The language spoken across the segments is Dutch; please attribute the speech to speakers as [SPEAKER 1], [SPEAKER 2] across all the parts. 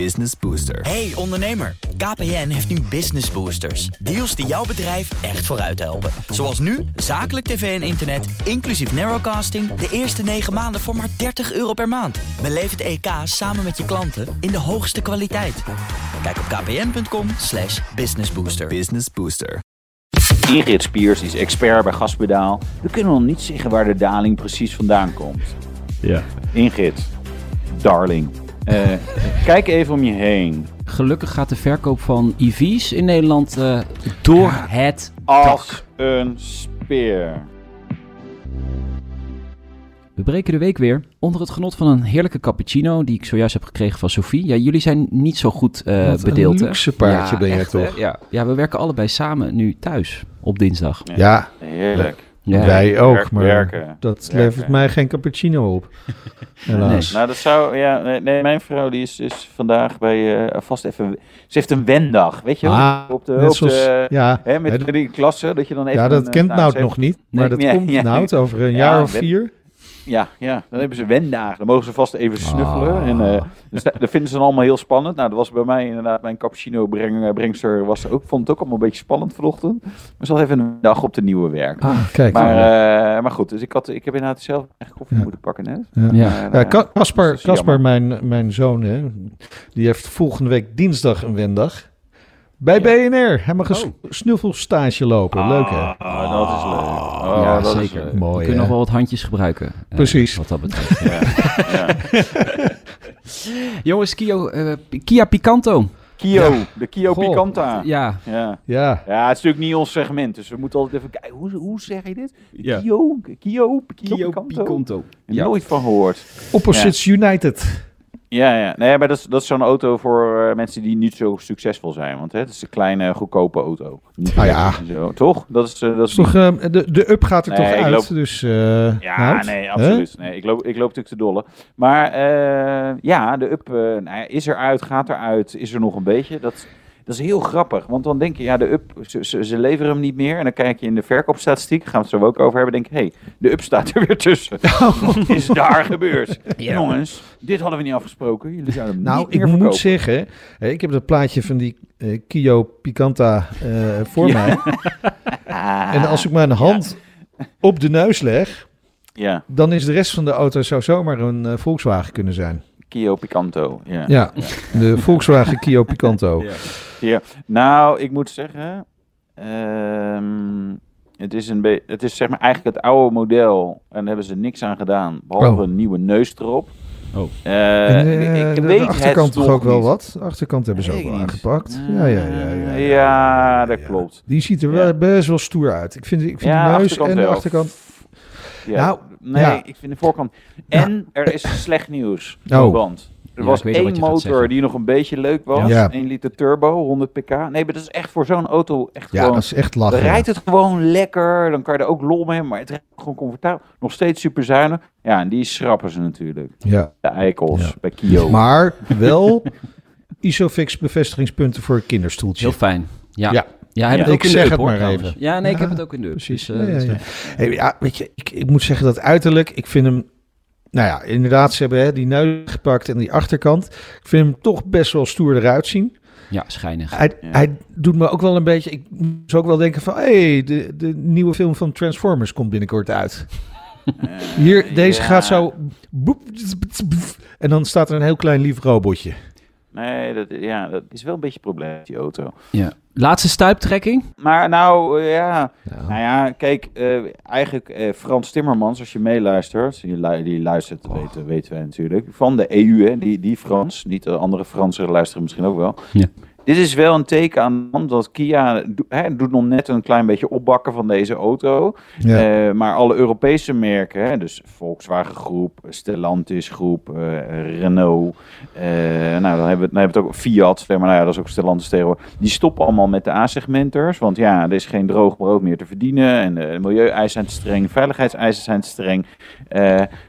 [SPEAKER 1] Business Booster.
[SPEAKER 2] Hey ondernemer, KPN heeft nu Business Boosters. Deals die jouw bedrijf echt vooruit helpen. Zoals nu, zakelijk tv en internet, inclusief narrowcasting... de eerste 9 maanden voor maar 30 euro per maand. Beleef het EK samen met je klanten in de hoogste kwaliteit. Kijk op kpn.com slash businessbooster.
[SPEAKER 1] Business Booster.
[SPEAKER 3] Ingrid Spiers is expert bij Gaspedaal. We kunnen nog niet zeggen waar de daling precies vandaan komt.
[SPEAKER 4] Ja.
[SPEAKER 3] Ingrid, darling, eh, kijk even om je heen.
[SPEAKER 4] Gelukkig gaat de verkoop van EV's in Nederland eh, door het
[SPEAKER 3] Als
[SPEAKER 4] dak.
[SPEAKER 3] een speer.
[SPEAKER 4] We breken de week weer onder het genot van een heerlijke cappuccino die ik zojuist heb gekregen van Sophie. Ja, jullie zijn niet zo goed eh
[SPEAKER 5] Wat een
[SPEAKER 4] bedeeld. hè?
[SPEAKER 5] luxe paardje
[SPEAKER 4] ja,
[SPEAKER 5] ben jij
[SPEAKER 4] echt, hè?
[SPEAKER 5] toch?
[SPEAKER 4] Ja. ja, we werken allebei samen nu thuis op dinsdag.
[SPEAKER 5] Ja,
[SPEAKER 3] Heerlijk.
[SPEAKER 4] Ja.
[SPEAKER 5] wij ook,
[SPEAKER 3] Werk-
[SPEAKER 5] maar
[SPEAKER 3] werken.
[SPEAKER 5] dat
[SPEAKER 3] Werken.
[SPEAKER 5] levert mij geen cappuccino op. Helaas.
[SPEAKER 3] Nou, dat zou, ja, nee, nee, mijn vrouw die is, is vandaag bij eh, vast even, ze heeft een wendag, weet je wel?
[SPEAKER 5] Ah,
[SPEAKER 3] op de,
[SPEAKER 5] net
[SPEAKER 3] op
[SPEAKER 5] zoals,
[SPEAKER 3] de,
[SPEAKER 5] ja,
[SPEAKER 3] hè, met
[SPEAKER 5] hè,
[SPEAKER 3] die klasse, dat je dan even...
[SPEAKER 5] ja, dat
[SPEAKER 3] een,
[SPEAKER 5] kent
[SPEAKER 3] nou,
[SPEAKER 5] Nout
[SPEAKER 3] ze heeft-
[SPEAKER 5] nog niet, maar dat
[SPEAKER 3] Nee, ja,
[SPEAKER 5] komt
[SPEAKER 3] ja.
[SPEAKER 5] Nout over een
[SPEAKER 3] Ja,
[SPEAKER 5] jaar of vier.
[SPEAKER 3] Ja, ja, dan hebben ze wendagen. Dan mogen ze vast even snuffelen.
[SPEAKER 5] Ah.
[SPEAKER 3] En, eh, dus dat, dat vinden ze dan allemaal heel spannend. Nou, dat was bij mij inderdaad, mijn cappuccino breng, brengster was ook, vond het ook allemaal een beetje spannend vanochtend. Maar ze had even een dag op de nieuwe werk.
[SPEAKER 5] Ah, kijk.
[SPEAKER 3] Maar, eh, maar goed, dus ik, had, ik heb inderdaad zelf echt koffie
[SPEAKER 5] Ja.
[SPEAKER 3] moeten pakken net.
[SPEAKER 5] Ja.
[SPEAKER 4] Ja.
[SPEAKER 3] Eh, jammer.
[SPEAKER 5] mijn, mijn zoon, hè, die heeft volgende week dinsdag een wendag. Bij
[SPEAKER 3] Ja.
[SPEAKER 5] BNR. Hij mag een s- snuffelstage lopen. Leuk hè?
[SPEAKER 3] Ah, dat is leuk. Oh,
[SPEAKER 4] ja,
[SPEAKER 3] dat is
[SPEAKER 4] zeker.
[SPEAKER 3] leuk.
[SPEAKER 4] We
[SPEAKER 5] Mooi
[SPEAKER 4] kunnen
[SPEAKER 5] hè?
[SPEAKER 4] nog wel wat handjes gebruiken. eh,
[SPEAKER 5] Precies.
[SPEAKER 4] Wat dat betreft.
[SPEAKER 3] Ja. ja.
[SPEAKER 4] Jongens, Kio, eh, Kia Picanto.
[SPEAKER 3] Kio, de Kio
[SPEAKER 5] Goh.
[SPEAKER 3] Picanta.
[SPEAKER 4] Ja,
[SPEAKER 3] Ja.
[SPEAKER 5] Ja.
[SPEAKER 3] ja, het is natuurlijk niet ons segment, dus we moeten altijd even kijken. Hoe, hoe zeg je dit?
[SPEAKER 4] Ja.
[SPEAKER 3] Kio, Kio, Kio,
[SPEAKER 4] Kio
[SPEAKER 3] Picanto?
[SPEAKER 4] Picanto.
[SPEAKER 3] Ja. Nooit van gehoord.
[SPEAKER 5] Opposites United.
[SPEAKER 3] Ja, ja. Nee, maar dat is, dat is zo'n auto voor eh, mensen die niet zo succesvol zijn. Want hè, het is een kleine, goedkope auto. Niet
[SPEAKER 5] Ah, ja.
[SPEAKER 3] Zo, toch? Dat is, eh, dat is
[SPEAKER 5] toch, eh, de, de up gaat er
[SPEAKER 3] Nee,
[SPEAKER 5] toch uit.
[SPEAKER 3] loop-
[SPEAKER 5] Dus, eh,
[SPEAKER 3] Ja, nee, absoluut. Nee, ik, loop, ik loop natuurlijk te dolle. Maar eh, ja, de up eh, nou ja, is eruit, gaat eruit, is er nog een beetje. Dat, dat is heel grappig, want dan denk je, ja, de up, ze, ze, ze leveren hem niet meer. En dan kijk je in de verkoopstatistiek, gaan we het zo ook over hebben. denk je, hé, hey, de up staat er weer tussen. Wat is daar gebeurd? Jongens, dit hadden we niet afgesproken. Jullie zouden hem
[SPEAKER 5] Nou,
[SPEAKER 3] niet
[SPEAKER 5] ik moet zeggen, ik heb dat plaatje van die eh, Kio Picanta eh, voor
[SPEAKER 3] Ja.
[SPEAKER 5] mij. En als ik mijn hand op de neus leg,
[SPEAKER 3] Ja,
[SPEAKER 5] dan is de rest van de auto zou zomaar een eh, Volkswagen kunnen zijn.
[SPEAKER 3] Kio Picanto. Ja.
[SPEAKER 5] Ja, de Volkswagen Kio Picanto.
[SPEAKER 3] Ja. Nou, ik moet zeggen, ehm, het is, een het is zeg maar eigenlijk het oude model en daar hebben ze niks aan gedaan, behalve
[SPEAKER 5] Oh.
[SPEAKER 3] een nieuwe neus erop.
[SPEAKER 4] Oh.
[SPEAKER 3] Eh,
[SPEAKER 5] En,
[SPEAKER 3] ik,
[SPEAKER 5] eh,
[SPEAKER 3] weet
[SPEAKER 5] de achterkant
[SPEAKER 3] het
[SPEAKER 5] toch ook wel wat? De achterkant hebben ze ook wel aangepakt. Ja, ja, ja. ja, ja.
[SPEAKER 3] Ja, dat klopt.
[SPEAKER 5] Die ziet er
[SPEAKER 3] Ja.
[SPEAKER 5] wel best wel stoer uit. Ik vind, ik vind
[SPEAKER 3] Ja,
[SPEAKER 5] de neus en de achterkant...
[SPEAKER 3] Ja.
[SPEAKER 5] Nou,
[SPEAKER 3] nee,
[SPEAKER 5] ja.
[SPEAKER 3] ik vind de voorkant. En er is slecht nieuws.
[SPEAKER 5] Oh.
[SPEAKER 3] Want er
[SPEAKER 4] Ja,
[SPEAKER 3] was één motor die nog een beetje leuk was.
[SPEAKER 5] Ja.
[SPEAKER 3] 1 liter turbo, 100 pk. Nee, maar dat is echt voor zo'n auto echt
[SPEAKER 5] Ja,
[SPEAKER 3] gewoon
[SPEAKER 5] dat is echt
[SPEAKER 3] Dan
[SPEAKER 5] lachen.
[SPEAKER 3] rijdt het gewoon lekker. Dan kan je er ook lol mee hebben. Maar het rijdt gewoon comfortabel. Nog steeds super zuinig. Ja, en die schrappen ze natuurlijk.
[SPEAKER 5] Ja.
[SPEAKER 3] De eikels
[SPEAKER 5] Ja.
[SPEAKER 3] bij Kio.
[SPEAKER 5] Maar wel Isofix bevestigingspunten voor een kinderstoeltje.
[SPEAKER 4] Heel fijn. Ja.
[SPEAKER 5] Ja.
[SPEAKER 4] Ja, het
[SPEAKER 5] Ik
[SPEAKER 4] de
[SPEAKER 5] zeg
[SPEAKER 4] up,
[SPEAKER 5] het maar even.
[SPEAKER 4] Ja, nee, ik heb het ook in de up.
[SPEAKER 5] Precies.
[SPEAKER 4] Dus,
[SPEAKER 5] Ja,
[SPEAKER 4] eh,
[SPEAKER 5] ja,
[SPEAKER 4] is
[SPEAKER 5] ja.
[SPEAKER 4] de-
[SPEAKER 5] Hey, ja, weet je, ik, ik moet zeggen dat uiterlijk, ik vind hem, nou ja, inderdaad, ze hebben hè, die neus gepakt en die achterkant. Ik vind hem toch best wel stoer eruit zien.
[SPEAKER 4] Ja, schijnig.
[SPEAKER 5] Hij,
[SPEAKER 3] Ja.
[SPEAKER 5] hij doet me ook wel een beetje, ik zou ook wel denken van, hé, hey, de, de nieuwe film van Transformers komt binnenkort uit.
[SPEAKER 3] Eh,
[SPEAKER 5] Hier, deze
[SPEAKER 3] ja.
[SPEAKER 5] gaat zo, boep, en dan staat er een heel klein lief robotje.
[SPEAKER 3] Nee, dat, ja, dat is wel een beetje een probleem, die auto.
[SPEAKER 4] Ja. Laatste stuiptrekking.
[SPEAKER 3] Maar nou, eh, ja.
[SPEAKER 5] Ja.
[SPEAKER 3] Nou ja, kijk, eh, eigenlijk eh, Frans Timmermans, als je meeluistert, die, lu- die luistert,
[SPEAKER 5] Oh.
[SPEAKER 3] weten, weten wij natuurlijk, van de EU, hè, die, die Frans, niet de andere Fransen luisteren misschien ook wel.
[SPEAKER 4] Ja.
[SPEAKER 3] Dit is wel een teken aan dat Kia doet nog net een klein beetje opbakken van deze auto.
[SPEAKER 5] Ja.
[SPEAKER 3] Eh, maar alle Europese merken, dus Volkswagen Groep, Stellantis Groep, eh, Renault, eh, nou, dan hebben, we, het- dan hebben we het ook Fiat, maar nou ja, dat is ook Stellantis tegenwoordig. Die stoppen allemaal met de A-segmenters, want ja, er is geen droog brood meer te verdienen en de milieueisen zijn te streng, veiligheidseisen zijn te streng.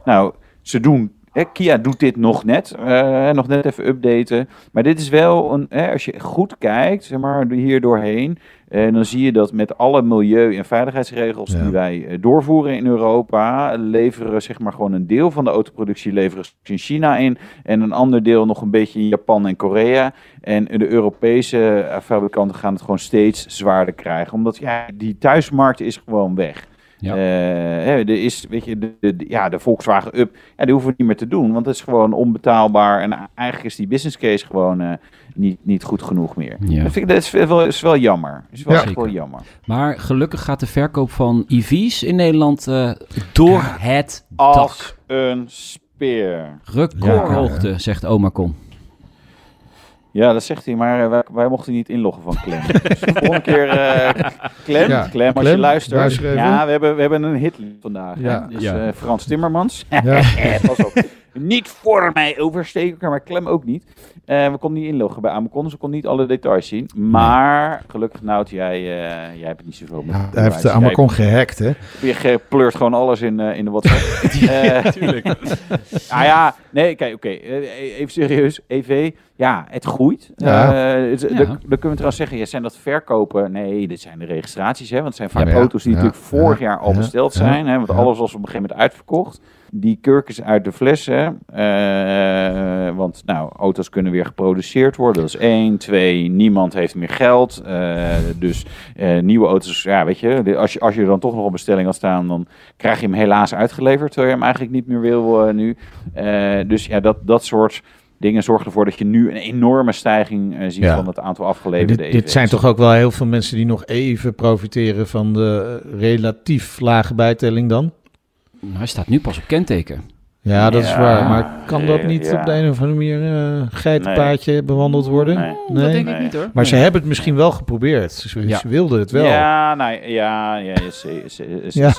[SPEAKER 3] Nou, ze doen hè, Kia doet dit nog net, eh, nog net even updaten. Maar dit is wel, een, hè, als je goed kijkt, zeg maar, hier doorheen, en dan zie je dat met alle milieu- en veiligheidsregels
[SPEAKER 5] Ja.
[SPEAKER 3] die wij eh, doorvoeren in Europa, leveren zeg maar gewoon een deel van de autoproductie leveren ze in China in en een ander deel nog een beetje in Japan en Korea. En de Europese eh, fabrikanten gaan het gewoon steeds zwaarder krijgen, omdat ja, die thuismarkt is gewoon weg.
[SPEAKER 4] Ja.
[SPEAKER 3] Eh, er is, weet je, de, ja, de Volkswagen Up, ja, die hoeven we niet meer te doen, want het is gewoon onbetaalbaar en eigenlijk is die business case gewoon eh, niet, niet goed genoeg meer.
[SPEAKER 4] Ja.
[SPEAKER 3] Dat, vind ik, dat is wel, is wel jammer. is wel
[SPEAKER 5] Ja.
[SPEAKER 3] echt wel jammer.
[SPEAKER 4] Maar gelukkig gaat de verkoop van EV's in Nederland eh, door het
[SPEAKER 3] Als
[SPEAKER 4] dak.
[SPEAKER 3] een speer.
[SPEAKER 4] Recordhoogte, zegt Omacon.
[SPEAKER 3] Ja, dat zegt hij, maar eh, wij, wij mochten niet inloggen van Clem. dus de volgende keer, eh, Clem,
[SPEAKER 5] Ja.
[SPEAKER 3] Clem, als
[SPEAKER 5] Clem,
[SPEAKER 3] je luistert. Ja, we hebben, we hebben een hit vandaag.
[SPEAKER 5] Ja.
[SPEAKER 3] Dus
[SPEAKER 4] Ja.
[SPEAKER 3] eh, Frans Timmermans.
[SPEAKER 5] Ja.
[SPEAKER 3] Pas op. niet voor mij oversteken, maar Clem ook niet. Eh, we konden niet inloggen bij Amacon, dus we konden niet alle details zien. Maar gelukkig, Nout, jij, eh, jij hebt niet zoveel met
[SPEAKER 5] Ja, hij heeft de Amacon gehackt, hè?
[SPEAKER 3] Je pleurt gewoon alles in, eh, in de WhatsApp. ja, natuurlijk. nou ja, nee, kijk, oké. even serieus. EV, ja, het groeit.
[SPEAKER 5] Ja.
[SPEAKER 3] Eh, het-
[SPEAKER 4] Ja.
[SPEAKER 3] Dan, dan kunnen we trouwens zeggen, ja, zijn dat verkopen? Nee, dit zijn de registraties, hè. Want het zijn vaak
[SPEAKER 5] Ja,
[SPEAKER 3] auto's die
[SPEAKER 5] ja,
[SPEAKER 3] natuurlijk vorig
[SPEAKER 5] ja,
[SPEAKER 3] jaar al besteld
[SPEAKER 5] ja,
[SPEAKER 3] zijn. Hè, want
[SPEAKER 5] ja.
[SPEAKER 3] alles was op een gegeven moment uitverkocht. Die kurkens uit de flessen. eh, want nou, auto's kunnen weer geproduceerd worden. Dat is één. Twee, niemand heeft meer geld. Eh, dus eh, nieuwe auto's, ja, weet je, als je, als je er dan toch nog op bestelling had staan, dan krijg je hem helaas uitgeleverd, terwijl je hem eigenlijk niet meer wil nu. Eh, dus ja, dat, dat soort dingen zorgen ervoor dat je nu een enorme stijging eh, ziet
[SPEAKER 5] Ja.
[SPEAKER 3] van het aantal
[SPEAKER 5] Dit,
[SPEAKER 3] afgeleverde
[SPEAKER 5] dit
[SPEAKER 3] EV's.
[SPEAKER 5] zijn toch ook wel heel veel mensen die nog even profiteren van de eh, relatief lage bijtelling dan?
[SPEAKER 4] Hij staat nu pas op kenteken.
[SPEAKER 5] Ja, dat is waar. Maar kan dat niet
[SPEAKER 3] ja.
[SPEAKER 5] op de een of andere manier eh geitenpaadje bewandeld worden?
[SPEAKER 3] Nee.
[SPEAKER 4] Dat denk
[SPEAKER 3] Nee.
[SPEAKER 4] ik niet hoor.
[SPEAKER 5] Maar ze hebben het misschien wel geprobeerd. Ze,
[SPEAKER 4] Ja.
[SPEAKER 5] ze wilden het wel.
[SPEAKER 3] Ja, nou, ja, ja, ja,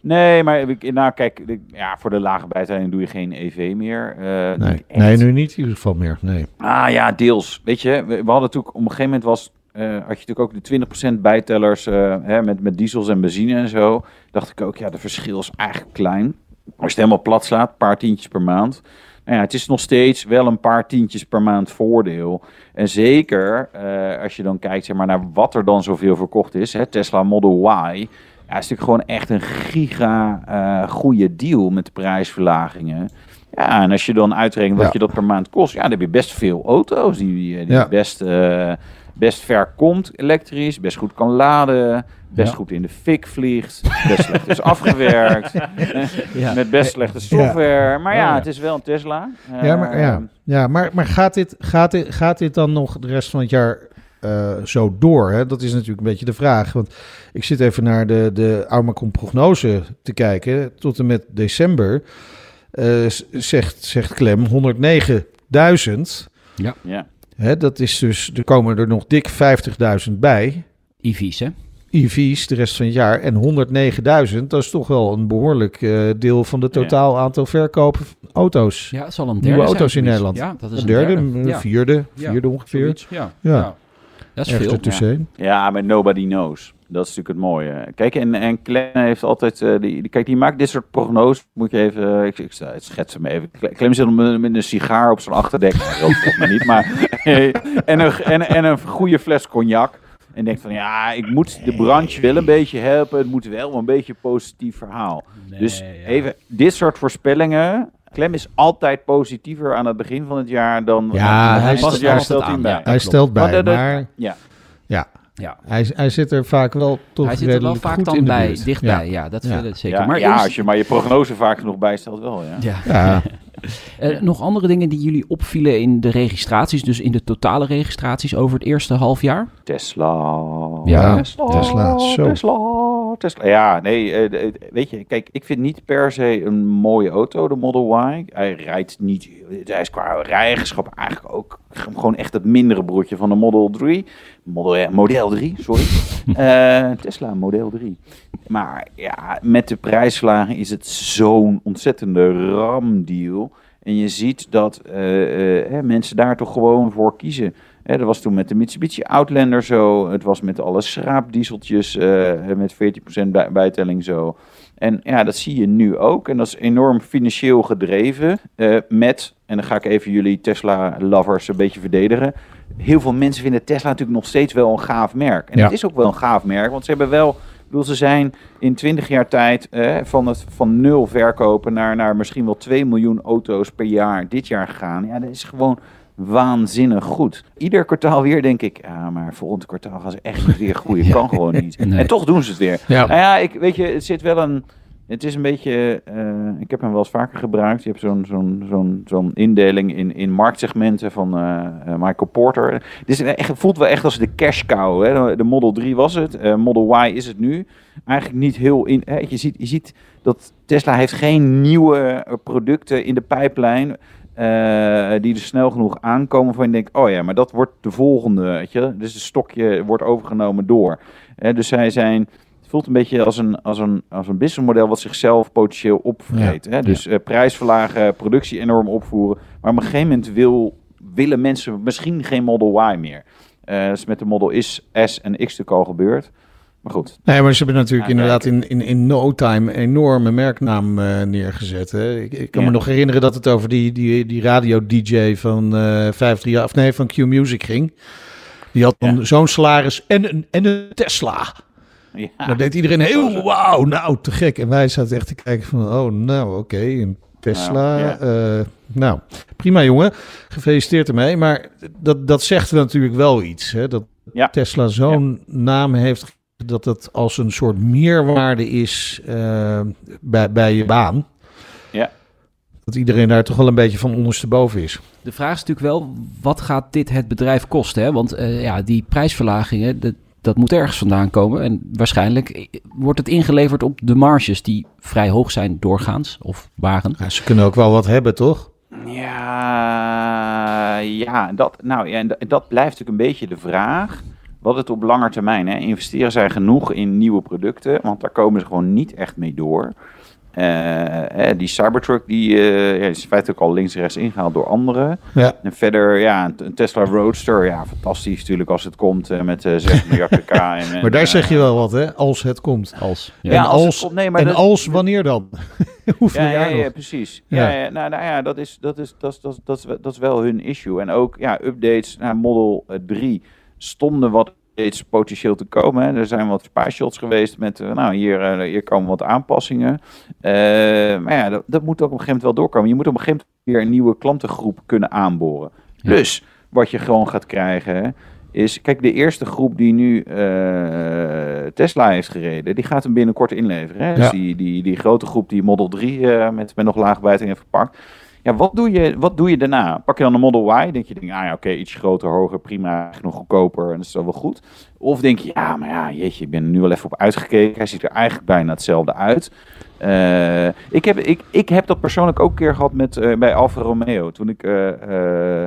[SPEAKER 3] Nee, maar ik- nou, kijk, ja, voor de lage bijtelling doe je geen EV meer. eh,
[SPEAKER 5] Nee. nee, nu niet in ieder geval meer. Nee.
[SPEAKER 3] Ah ja, deels. Weet je, we, we hadden natuurlijk op een gegeven moment was, eh, had je natuurlijk ook de 20% bijtellers eh, hè, met, met diesels en benzine en zo. Dacht ik ook, ja, de verschil is eigenlijk klein. Als je het helemaal plat slaat, een paar tientjes per maand. Nou ja, het is nog steeds wel een paar tientjes per maand voordeel. En zeker eh, als je dan kijkt zeg maar, naar wat er dan zoveel verkocht is. Hè, Tesla Model Y. Ja, is natuurlijk gewoon echt een giga eh goede deal met de prijsverlagingen. Ja, en als je dan uitrekent wat
[SPEAKER 5] Ja.
[SPEAKER 3] je dat per maand kost, ja, dan heb je best veel auto's die, die
[SPEAKER 5] Ja.
[SPEAKER 3] best, eh, best ver komt elektrisch, best goed kan laden, best
[SPEAKER 4] Ja.
[SPEAKER 3] goed in de fik vliegt, best slecht is afgewerkt,
[SPEAKER 4] Ja.
[SPEAKER 3] met best slechte software. Maar ja,
[SPEAKER 5] Oh, ja.
[SPEAKER 3] het is wel een Tesla.
[SPEAKER 5] Ja, maar, ja.
[SPEAKER 3] Ehm,
[SPEAKER 5] Ja, maar, maar gaat, dit, gaat, dit, gaat dit dan nog de rest van het jaar eh, zo door? Hè? Dat is natuurlijk een beetje de vraag. Want ik zit even naar de, de Aumacon prognose te kijken. Tot en met december eh, zegt, zegt Clem 109.000.
[SPEAKER 3] Ja.
[SPEAKER 5] Hè, dat is dus, er komen er nog dik 50.000 bij.
[SPEAKER 4] EV's hè.
[SPEAKER 5] EV's de rest van het jaar. En 109.000, dat is toch wel een behoorlijk eh, deel van het totaal aantal verkopen van auto's.
[SPEAKER 4] Ja, het zal een derde
[SPEAKER 5] Nieuwe
[SPEAKER 4] zijn,
[SPEAKER 5] auto's in. Nederland.
[SPEAKER 4] Ja, dat is
[SPEAKER 5] een
[SPEAKER 4] een
[SPEAKER 5] derde, een
[SPEAKER 4] Ja,
[SPEAKER 5] vierde,
[SPEAKER 4] Ja.
[SPEAKER 5] vierde ongeveer.
[SPEAKER 4] zoiets. Ja.
[SPEAKER 5] Ja.
[SPEAKER 4] Ja. Dat is veel.
[SPEAKER 3] Ja, maar nobody knows. Dat is natuurlijk het mooie. Kijk, en, en Clem heeft altijd... eh, die, die- kijk, die maakt dit soort prognoses. Moet je even... Ik, ik, ik schets hem even. Cle- Clem zit met, met een sigaar op zijn achterdek. Volgens mij niet, maar... en, een, en, en een goede fles cognac. En denkt van, ja, ik moet de branche wel een beetje helpen. Het moet wel een beetje een positief verhaal. dus even, dit soort voorspellingen... Clem is altijd positiever aan het begin van het jaar dan...
[SPEAKER 5] Ja, hij
[SPEAKER 3] het
[SPEAKER 5] past
[SPEAKER 3] jaar stelt hij
[SPEAKER 4] aan,
[SPEAKER 3] bij.
[SPEAKER 4] ja.
[SPEAKER 5] Hij stelt bij,
[SPEAKER 3] Maar Ja.
[SPEAKER 5] ja,
[SPEAKER 4] Ja.
[SPEAKER 5] hij, hij zit er vaak wel toch
[SPEAKER 4] Hij zit er wel
[SPEAKER 5] redelijk
[SPEAKER 4] vaak
[SPEAKER 5] goed
[SPEAKER 4] dan bij, dichtbij. Ja, dat
[SPEAKER 5] Ja.
[SPEAKER 4] vind ik zeker.
[SPEAKER 3] Ja,
[SPEAKER 4] maar
[SPEAKER 3] ja als je maar je prognose vaak genoeg bijstelt wel, ja.
[SPEAKER 4] ja.
[SPEAKER 5] Ja,
[SPEAKER 4] Eh, nog andere dingen die jullie opvielen in de registraties, dus in de totale registraties over het eerste half jaar?
[SPEAKER 3] Tesla.
[SPEAKER 4] Ja,
[SPEAKER 3] Tesla.
[SPEAKER 5] Tesla, zo.
[SPEAKER 3] Tesla. Tesla. Ja, nee, eh, de- weet je, kijk, ik vind niet per se een mooie auto, de Model Y. Hij rijdt niet, hij is qua rijeigenschap eigenlijk ook gewoon echt het mindere broertje van de Model 3. Model, Model 3, sorry. Eh, Tesla Model 3. Maar ja, met de prijsverlaging is het zo'n ontzettende ramdeal. En je ziet dat eh, eh, mensen daar toch gewoon voor kiezen. Dat was toen met de Mitsubishi Outlander zo. Het was met alle schraapdieseltjes eh, met 14% bij- bijtelling zo. En ja, dat zie je nu ook. En dat is enorm financieel gedreven. eh, met, en dan ga ik even jullie Tesla-lovers een beetje verdedigen. Heel veel mensen vinden Tesla natuurlijk nog steeds wel een gaaf merk. En
[SPEAKER 5] Ja.
[SPEAKER 3] het is ook wel een gaaf merk, want ze hebben wel... Bedoel, ze zijn in 20 jaar tijd eh, van, het, van nul verkopen naar, naar misschien wel 2 miljoen auto's per jaar dit jaar gegaan. Ja, dat is gewoon waanzinnig goed. Ieder kwartaal weer denk ik, ja, maar volgend kwartaal gaan ze echt niet weer groeien. Kan gewoon niet.
[SPEAKER 4] Nee.
[SPEAKER 3] En toch doen ze het weer.
[SPEAKER 5] Ja.
[SPEAKER 3] Nou ja, ik, weet je, het zit wel een... Het is een beetje, eh, ik heb hem wel eens vaker gebruikt. Je hebt zo'n zo'n zo'n zo'n indeling in, in marktsegmenten van eh, eh, Michael Porter. Het, is echt, voelt wel echt als de cash cow. Hè? De- De Model 3 was het, Model Y is het nu. Eigenlijk niet heel in. Hè? Je, ziet, je ziet dat Tesla heeft geen nieuwe producten in de pijplijn. Eh, die er snel genoeg aankomen van je denkt, oh ja, maar dat wordt de volgende, weet je. Dus het stokje wordt overgenomen door. Hè, dus zij zijn, het voelt een beetje als een, als een, als een businessmodel wat zichzelf potentieel opvreet. Dus eh, prijs verlagen, productie enorm opvoeren. Maar op een gegeven moment wil, willen mensen misschien geen Model Y meer. Eh dat is met de Model is S en X natuurlijk al gebeurd. Maar goed,
[SPEAKER 5] Nee, maar ze hebben natuurlijk
[SPEAKER 3] Ja,
[SPEAKER 5] inderdaad in, in, in no time een enorme merknaam eh, neergezet. Hè. Ik, ik kan
[SPEAKER 3] Ja.
[SPEAKER 5] me nog herinneren dat het over die, die, die radio-dj van eh 538, of nee, van Q Music ging. Die had dan
[SPEAKER 3] Ja.
[SPEAKER 5] zo'n salaris en een, en een Tesla.
[SPEAKER 3] ja.
[SPEAKER 5] Dan deed iedereen heel wauw, nou te gek. En wij zaten echt te kijken van, oh nou oké, een Tesla.
[SPEAKER 3] Nou,
[SPEAKER 5] eh, nou, prima jongen, gefeliciteerd ermee. Maar dat, dat zegt natuurlijk wel iets, hè, dat. Tesla zo'n naam heeft dat het als een soort meerwaarde is eh, bij, bij je baan.
[SPEAKER 3] Ja.
[SPEAKER 5] Dat iedereen daar toch wel een beetje van ondersteboven is.
[SPEAKER 4] De vraag is natuurlijk wel, wat gaat dit het bedrijf kosten? Hè? Want eh, ja, die prijsverlagingen, dat, dat moet ergens vandaan komen. En waarschijnlijk eh, wordt het ingeleverd op de marges die vrij hoog zijn doorgaans, of waren.
[SPEAKER 5] Ja, ze kunnen ook wel wat hebben, toch?
[SPEAKER 3] Ja, ja, dat, nou, ja, en dat, dat blijft natuurlijk een beetje de vraag. Wat het op lange termijn, hè, investeren zij genoeg in nieuwe producten? Want daar komen ze gewoon niet echt mee door. Eh, hè, die Cybertruck, die eh, ja, is feitelijk al links-rechts ingehaald door anderen.
[SPEAKER 5] Ja.
[SPEAKER 3] En verder, ja, een, Tesla Roadster, ja, fantastisch natuurlijk als het komt eh, met eh 6 miljard pk. En, en,
[SPEAKER 5] Maar daar zeg je wel wat, hè? Als het komt.
[SPEAKER 4] Als,
[SPEAKER 3] Ja,
[SPEAKER 5] en
[SPEAKER 3] als het
[SPEAKER 5] als,
[SPEAKER 3] komt, nee, maar
[SPEAKER 5] en
[SPEAKER 3] dat-
[SPEAKER 5] als wanneer dan? Hoeveel
[SPEAKER 3] Ja, ja,
[SPEAKER 5] jaar
[SPEAKER 3] ja,
[SPEAKER 5] nog?
[SPEAKER 3] precies.
[SPEAKER 5] Ja.
[SPEAKER 3] Ja. Ja, nou, nou ja, dat is, dat, is, dat, is, dat, is, dat, is, wel- dat is wel hun issue. En ook ja, updates naar Model eh, 3 stonden wat updates potentieel te komen. Hè. Er zijn wat spaarshots geweest met, eh, nou, hier, eh, hier komen wat aanpassingen. Eh, maar ja, dat, dat moet ook op een gegeven moment wel doorkomen. Je moet op een gegeven moment weer een nieuwe klantengroep kunnen aanboren.
[SPEAKER 4] Ja.
[SPEAKER 3] Dus wat je gewoon gaat krijgen is, kijk, de eerste groep die nu Tesla heeft gereden, die gaat hem binnenkort inleveren. Hè? Dus
[SPEAKER 5] Ja.
[SPEAKER 3] die, die, die grote groep die Model 3 eh, met, met nog lage bijting heeft gepakt. Ja, wat doe, je, wat doe je daarna? Pak je dan een Model Y? Denk je, denk, ah ja, oké, iets groter, hoger, prima, nog goedkoper en dat is wel wel goed. Of denk je, ja, maar ja, jeetje, ik ben er nu al even op uitgekeken. Hij ziet er eigenlijk bijna hetzelfde uit. Eh, ik, heb, ik, ik heb dat persoonlijk ook een keer gehad met, eh, bij Alfa Romeo. Toen ik eh,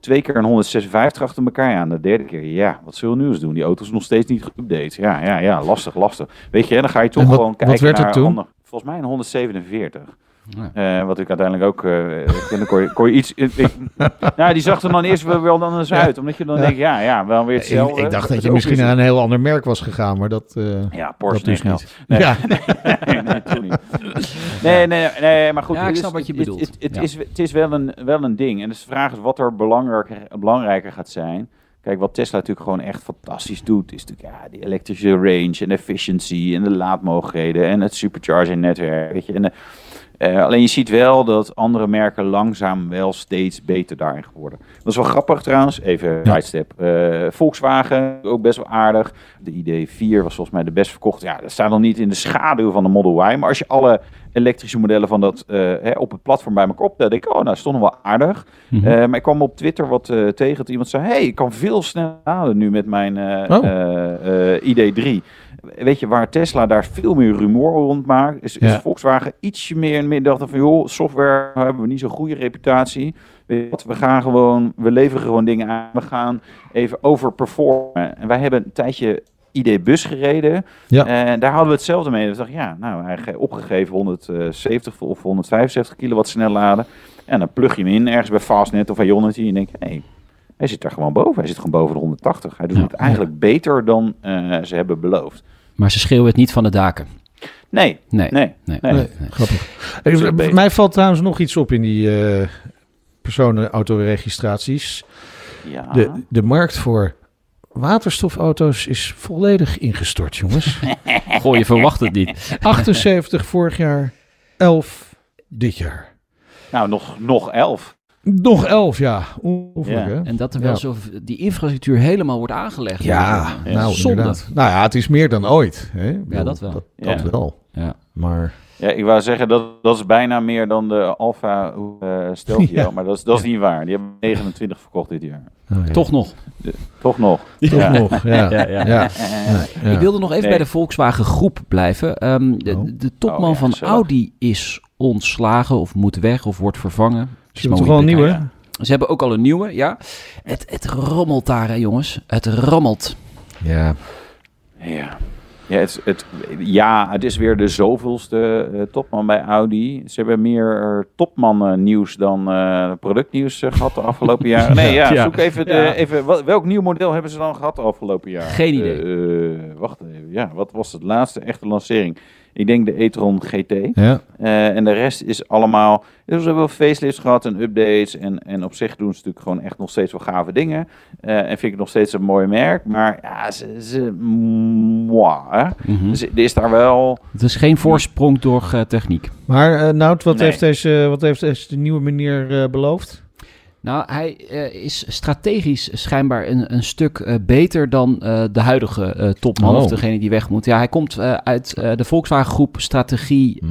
[SPEAKER 3] twee keer een 156 achter elkaar aan. De derde keer, ja, wat zullen we nu eens doen? Die auto is nog steeds niet geüpdate. Ja, ja, ja, lastig, lastig. Weet je, en dan ga je toch
[SPEAKER 5] wat-
[SPEAKER 3] gewoon
[SPEAKER 5] wat
[SPEAKER 3] kijken
[SPEAKER 5] werd het
[SPEAKER 3] naar
[SPEAKER 5] toen?
[SPEAKER 3] ander- Volgens mij een 147.
[SPEAKER 4] Ja.
[SPEAKER 3] Eh, wat ik uiteindelijk ook... eh ik- dan kon, je, kon je iets... ik, ik- nou, die zag er dan eerst wel, wel dan eens
[SPEAKER 5] Ja.
[SPEAKER 3] uit. Omdat je dan
[SPEAKER 5] Ja.
[SPEAKER 3] denkt, ja, ja, wel weer
[SPEAKER 5] Ik,
[SPEAKER 3] hetzelfde.
[SPEAKER 5] ik dacht dat je misschien naar een heel ander merk was gegaan, maar dat, eh
[SPEAKER 3] Ja,
[SPEAKER 5] dat
[SPEAKER 3] Porsche
[SPEAKER 5] dus
[SPEAKER 3] nee,
[SPEAKER 5] niet.
[SPEAKER 3] Nee.
[SPEAKER 5] Ja.
[SPEAKER 3] nee, nee, toen niet. Nee, nee, nee, maar goed.
[SPEAKER 4] Ja, ik
[SPEAKER 3] het is-
[SPEAKER 4] snap wat je bedoelt.
[SPEAKER 3] Het, het,
[SPEAKER 4] Ja.
[SPEAKER 3] is, het is wel een, wel een ding. En dus de vraag is wat er belangrijker, belangrijker gaat zijn. Kijk, wat Tesla natuurlijk gewoon echt fantastisch doet, is natuurlijk ja, die elektrische range en efficiency en de laadmogelijkheden en het supercharging netwerk. Weet je. En, eh, alleen je ziet wel dat andere merken langzaam wel steeds beter daarin geworden. Dat is wel grappig trouwens, even
[SPEAKER 5] Ja.
[SPEAKER 3] sidestep. Eh, Volkswagen, ook best wel aardig. De ID4 was volgens mij de best verkocht. Ja, dat staat nog niet in de schaduw van de Model Y. Maar als je alle elektrische modellen van dat eh, hè, op het platform bij elkaar optelt, denk ik, oh, nou, stond nog wel aardig.
[SPEAKER 4] Mhm.
[SPEAKER 3] Maar ik kwam op Twitter wat tegen dat iemand zei: hey, ik kan veel sneller laden nu met mijn eh,
[SPEAKER 5] Oh.
[SPEAKER 3] eh, eh, ID3. Weet je, waar Tesla daar veel meer rumoer rond maakt, is, is
[SPEAKER 5] Ja.
[SPEAKER 3] Volkswagen ietsje meer in middag van joh, software hebben we niet zo'n goede reputatie. Weet je wat, we gaan gewoon, we leveren gewoon dingen aan. We gaan even overperformen. En wij hebben een tijdje ID-bus gereden.
[SPEAKER 5] Ja.
[SPEAKER 3] En daar hadden we hetzelfde mee. We dachten, ja, nou, ge- opgegeven 170 of 175 kilowatt snel laden. En dan plug je hem in ergens bij Fastnet of Ionity. En je denkt, hé, hey, hij zit daar gewoon boven. Hij zit gewoon boven de 180. Hij doet
[SPEAKER 4] Ja.
[SPEAKER 3] het eigenlijk beter dan eh, ze hebben beloofd.
[SPEAKER 4] Maar ze schreeuwen het niet van de daken.
[SPEAKER 3] Nee,
[SPEAKER 4] Nee.
[SPEAKER 3] nee.
[SPEAKER 4] Nee.
[SPEAKER 3] Nee.
[SPEAKER 5] Nee, grappig. Mij valt trouwens nog iets op in die eh personenautoregistraties.
[SPEAKER 3] Ja.
[SPEAKER 5] De, de markt voor waterstofauto's is volledig ingestort, jongens.
[SPEAKER 4] Goh, je verwacht het niet.
[SPEAKER 5] 78 vorig jaar, 11 dit jaar.
[SPEAKER 3] Nou, nog, nog elf.
[SPEAKER 5] Nog 11, ja. Ongelooflijk,
[SPEAKER 3] Ja.
[SPEAKER 5] hè?
[SPEAKER 4] En dat er wel
[SPEAKER 5] Ja.
[SPEAKER 4] zo die infrastructuur helemaal wordt aangelegd.
[SPEAKER 5] Ja,
[SPEAKER 3] Ja.
[SPEAKER 5] nou
[SPEAKER 4] Zonde.
[SPEAKER 5] inderdaad. Nou ja, het is meer dan ooit. Hè? Bedoel,
[SPEAKER 4] dat wel.
[SPEAKER 5] Dat, dat
[SPEAKER 3] Ja.
[SPEAKER 5] wel.
[SPEAKER 4] Ja.
[SPEAKER 5] Maar
[SPEAKER 3] Ja, ik wou zeggen, dat, dat is bijna meer dan de Alfa eh Stelvio.
[SPEAKER 5] Ja.
[SPEAKER 3] Maar dat is, dat is niet waar. Die hebben 29 verkocht dit jaar.
[SPEAKER 5] oh ja.
[SPEAKER 4] Toch nog.
[SPEAKER 3] Toch nog.
[SPEAKER 5] Toch
[SPEAKER 3] Ja.
[SPEAKER 5] nog, ja.
[SPEAKER 4] Ja, ja.
[SPEAKER 5] Ja. Ja.
[SPEAKER 4] Ik wilde nog even
[SPEAKER 3] Nee.
[SPEAKER 4] bij de Volkswagen groep blijven. Ehm, de,
[SPEAKER 5] Oh.
[SPEAKER 4] de topman
[SPEAKER 3] Oh, ja,
[SPEAKER 4] van. Audi is ontslagen of moet weg of wordt vervangen.
[SPEAKER 5] Ze hebben toch wel een nieuwe?
[SPEAKER 3] Ja.
[SPEAKER 4] Ze hebben ook al een nieuwe, ja. Het, het rommelt daar, hè, jongens. Het rammelt.
[SPEAKER 5] Ja.
[SPEAKER 3] Ja. Ja het, het, ja, het is weer de zoveelste eh, topman bij Audi. Ze hebben meer eh, topman nieuws dan eh, productnieuws eh, gehad de afgelopen jaren. Nee, ja,
[SPEAKER 4] Ja.
[SPEAKER 3] zoek even, de,
[SPEAKER 4] Ja.
[SPEAKER 3] even wat- welk nieuw model hebben ze dan gehad de afgelopen jaar?
[SPEAKER 4] Geen idee.
[SPEAKER 3] Wacht even, ja, wat was het laatste echte lancering? Ik denk de e-tron GT.
[SPEAKER 5] Ja.
[SPEAKER 3] Eh, en de rest is allemaal. Dus we hebben wel facelifts gehad en updates. En, en op zich doen ze natuurlijk gewoon echt nog steeds wel gave dingen. Eh, en vind ik het nog steeds een mooi merk. Maar ja, ze. ze moi, hè.
[SPEAKER 4] Mhm.
[SPEAKER 3] Dus er is daar wel.
[SPEAKER 4] Het is geen voorsprong door eh, techniek.
[SPEAKER 5] Maar eh Nout, wat,
[SPEAKER 3] Nee.
[SPEAKER 5] heeft deze, wat heeft deze nieuwe meneer eh, beloofd?
[SPEAKER 4] Nou, hij eh, is strategisch schijnbaar een, een stuk eh, beter dan eh, de huidige topman
[SPEAKER 5] Oh.
[SPEAKER 4] of degene die weg moet. Ja, hij komt uit de Volkswagen groep strategie.